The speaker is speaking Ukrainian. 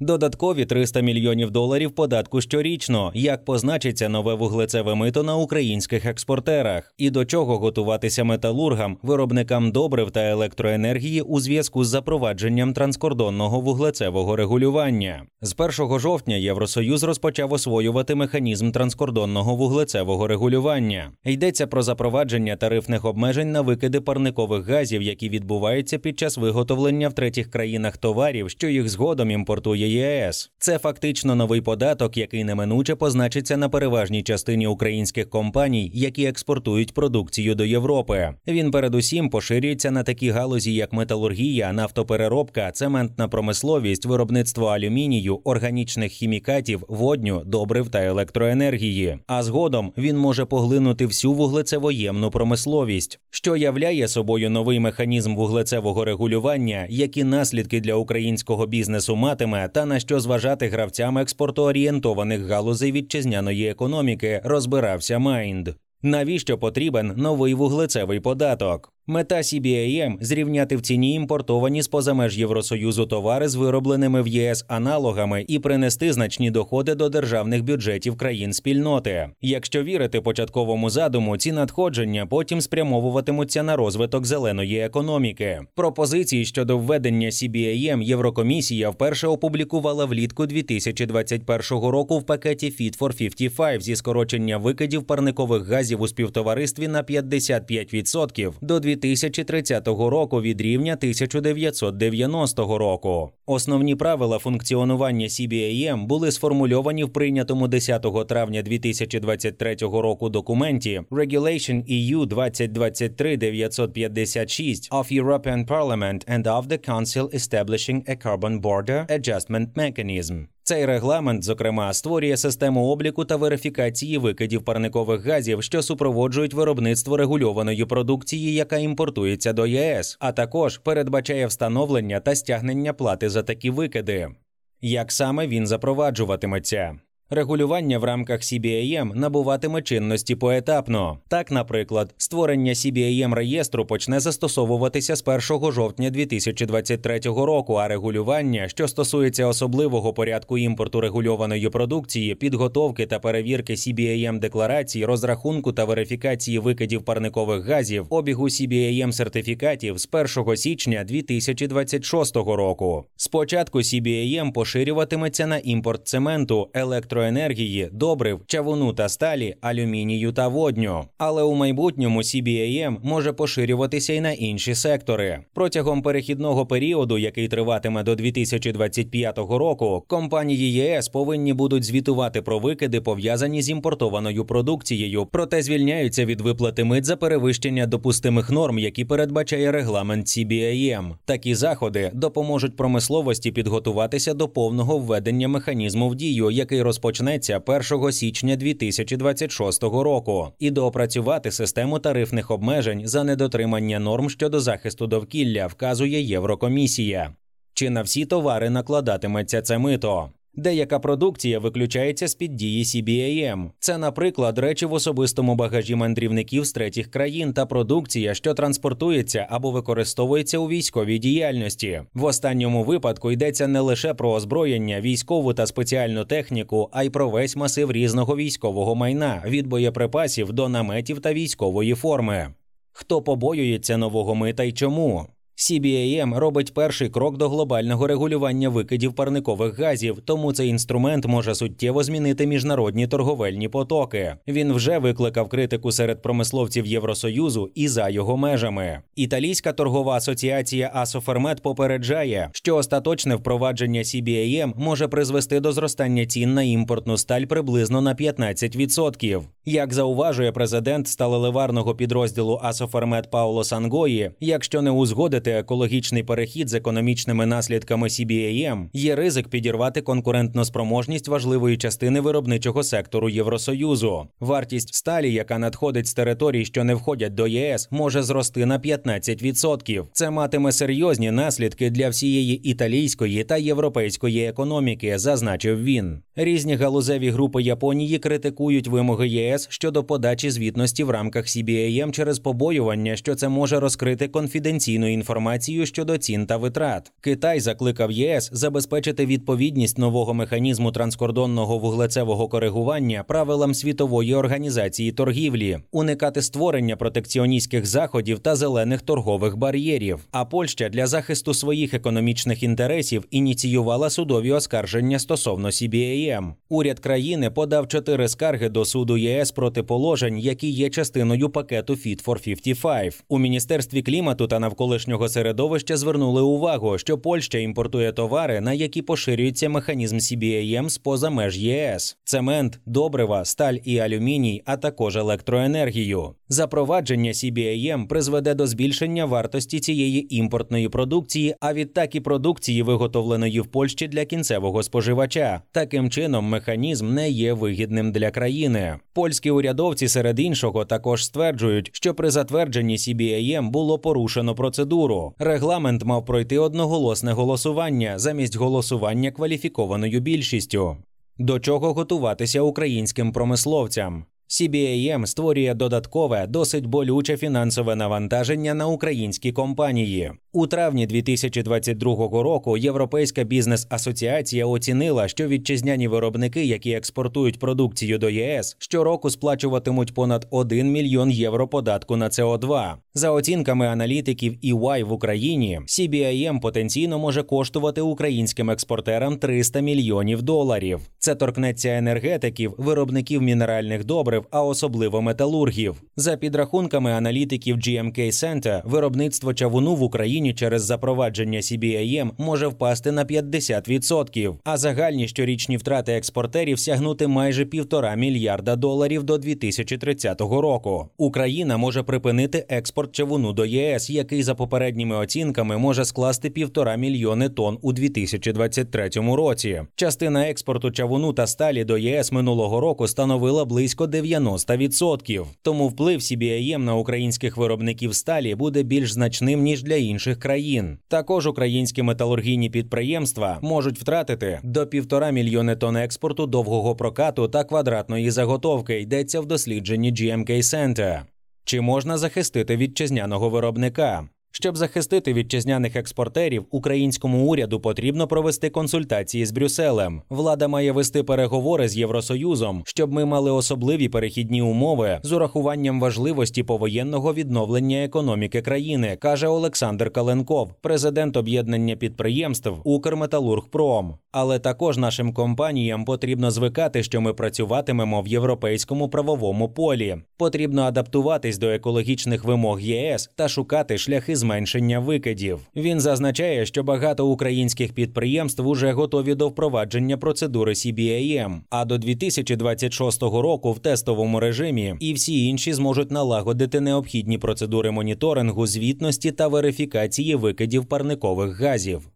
Додаткові 300 мільйонів доларів податку щорічно. Як позначиться нове вуглецеве мито на українських експортерах, і до чого готуватися металургам, виробникам добрив та електроенергії у зв'язку з запровадженням транскордонного вуглецевого регулювання? З 1 жовтня Євросоюз розпочав освоювати механізм транскордонного вуглецевого регулювання. Йдеться про запровадження тарифних обмежень на викиди парникових газів, які відбуваються під час виготовлення в третіх країнах товарів, що їх згодом імпортує ЄС. Це фактично новий податок, який неминуче позначиться на переважній частині українських компаній, які експортують продукцію до Європи. Він передусім поширюється на такі галузі, як металургія, нафтопереробка, цементна промисловість, виробництво алюмінію, органічних хімікатів, водню, добрив та електроенергії. А згодом він може поглинути всю вуглецевоємну промисловість, що являє собою новий механізм вуглецевого регулювання, які наслідки для українського бізнесу матиме та на що зважати гравцям експортоорієнтованих галузей вітчизняної економіки, розбирався Майнд. Навіщо потрібен новий вуглецевий податок? Мета CBAM – зрівняти в ціні імпортовані з поза меж Євросоюзу товари з виробленими в ЄС аналогами і принести значні доходи до державних бюджетів країн спільноти. Якщо вірити початковому задуму, ці надходження потім спрямовуватимуться на розвиток зеленої економіки. Пропозиції щодо введення CBAM Єврокомісія вперше опублікувала влітку 2021 року в пакеті Fit for 55 зі скорочення викидів парникових газів у співтоваристві на 55% до 2030 року від рівня 1990 року. Основні правила функціонування CBAM були сформульовані в прийнятому 10 травня 2023 року документі Regulation EU 2023-956 of European Parliament and of the Council establishing a carbon border adjustment mechanism. Цей регламент, зокрема, створює систему обліку та верифікації викидів парникових газів, що супроводжують виробництво регульованої продукції, яка імпортується до ЄС, а також передбачає встановлення та стягнення плати за такі викиди. Як саме він запроваджуватиметься? Регулювання в рамках CBAM набуватиме чинності поетапно. Так, наприклад, створення CBAM реєстру почне застосовуватися з 1 жовтня 2023 року, а регулювання, що стосується особливого порядку імпорту регульованої продукції, підготовки та перевірки CBAM декларацій, розрахунку та верифікації викидів парникових газів, обігу CBAM сертифікатів з 1 січня 2026 року. Спочатку CBAM поширюватиметься на імпорт цементу, електро електроенергії, добрив, чавуну та сталі, алюмінію та водню. Але у майбутньому CBAM може поширюватися й на інші сектори. Протягом перехідного періоду, який триватиме до 2025 року, компанії ЄС повинні будуть звітувати про викиди, пов'язані з імпортованою продукцією, проте звільняються від виплати мит за перевищення допустимих норм, які передбачає регламент CBAM. Такі заходи допоможуть промисловості підготуватися до повного введення механізму в дію, який розпочне розпочнеться 1 січня 2026 року, і доопрацювати систему тарифних обмежень за недотримання норм щодо захисту довкілля, вказує Єврокомісія. Чи на всі товари накладатиметься це мито? Деяка продукція виключається з під дії CBAM. Це, наприклад, речі в особистому багажі мандрівників з третіх країн та продукція, що транспортується або використовується у військовій діяльності. В останньому випадку йдеться не лише про озброєння, військову та спеціальну техніку, а й про весь масив різного військового майна від боєприпасів до наметів та військової форми. Хто побоюється нового мита й чому? CBAM робить перший крок до глобального регулювання викидів парникових газів, тому цей інструмент може суттєво змінити міжнародні торговельні потоки. Він вже викликав критику серед промисловців Євросоюзу і за його межами. Італійська торгова асоціація Асофермет попереджає, що остаточне впровадження CBAM може призвести до зростання цін на імпортну сталь приблизно на 15%. Як зауважує президент сталеливарного підрозділу Асофермет Пауло Сангої, якщо не узгодити екологічний перехід з економічними наслідками CBAM, є ризик підірвати конкурентну спроможність важливої частини виробничого сектору Євросоюзу. Вартість сталі, яка надходить з територій, що не входять до ЄС, може зрости на 15%. Це матиме серйозні наслідки для всієї італійської та європейської економіки, зазначив він. Різні галузеві групи Японії критикують вимоги ЄС щодо подачі звітності в рамках CBAM через побоювання, що це може розкрити конфіденційну інформацію інформацію щодо цін та витрат. Китай закликав ЄС забезпечити відповідність нового механізму транскордонного вуглецевого коригування правилам світової організації торгівлі, уникати створення протекціоністських заходів та зелених торгових бар'єрів. А Польща для захисту своїх економічних інтересів ініціювала судові оскарження стосовно CBAM. Уряд країни подав чотири скарги до суду ЄС проти положень, які є частиною пакету Fit for 55. У міністерстві клімату та навколишнього середовища звернули увагу, що Польща імпортує товари, на які поширюється механізм CBAM з поза меж ЄС: цемент, добрива, сталь і алюміній, а також електроенергію. Запровадження CBAM призведе до збільшення вартості цієї імпортної продукції, а відтак і продукції, виготовленої в Польщі для кінцевого споживача. Таким чином, механізм не є вигідним для країни. Польські урядовці серед іншого також стверджують, що при затвердженні CBAM було порушено процедуру. Регламент мав пройти одноголосне голосування замість голосування кваліфікованою більшістю. До чого готуватися українським промисловцям? CBAM створює додаткове, досить болюче фінансове навантаження на українські компанії. У травні 2022 року Європейська бізнес-асоціація оцінила, що вітчизняні виробники, які експортують продукцію до ЄС, щороку сплачуватимуть понад 1 мільйон євро податку на СО2. За оцінками аналітиків EY в Україні, CBAM потенційно може коштувати українським експортерам 300 мільйонів доларів. Це торкнеться енергетиків, виробників мінеральних добрив, а особливо металургів. За підрахунками аналітиків GMK Center, виробництво чавуну в Україні через запровадження CBAM може впасти на 50%, а загальні щорічні втрати експортерів сягнути майже півтора мільярда доларів до 2030 року. Україна може припинити експорт чавуну до ЄС, який за попередніми оцінками може скласти півтора мільйони тонн у 2023 році. Частина експорту чавуну та сталі до ЄС минулого року становила близько 90%. Тому вплив CBAM на українських виробників сталі буде більш значним ніж для інших країн. Також українські металургійні підприємства можуть втратити до півтора мільйони тонн експорту довгого прокату та квадратної заготовки. Йдеться в дослідженні GMK Center. Чи можна захистити вітчизняного виробника? Щоб захистити вітчизняних експортерів, українському уряду потрібно провести консультації з Брюсселем. Влада має вести переговори з Євросоюзом, щоб ми мали особливі перехідні умови з урахуванням важливості повоєнного відновлення економіки країни, каже Олександр Каленков, президент об'єднання підприємств Укрметалургпром. Але також нашим компаніям потрібно звикати, що ми працюватимемо в європейському правовому полі. Потрібно адаптуватись до екологічних вимог ЄС та шукати шляхи зменшення викидів. Він зазначає, що багато українських підприємств уже готові до впровадження процедури CBAM, а до 2026 року в тестовому режимі і всі інші зможуть налагодити необхідні процедури моніторингу, звітності та верифікації викидів парникових газів.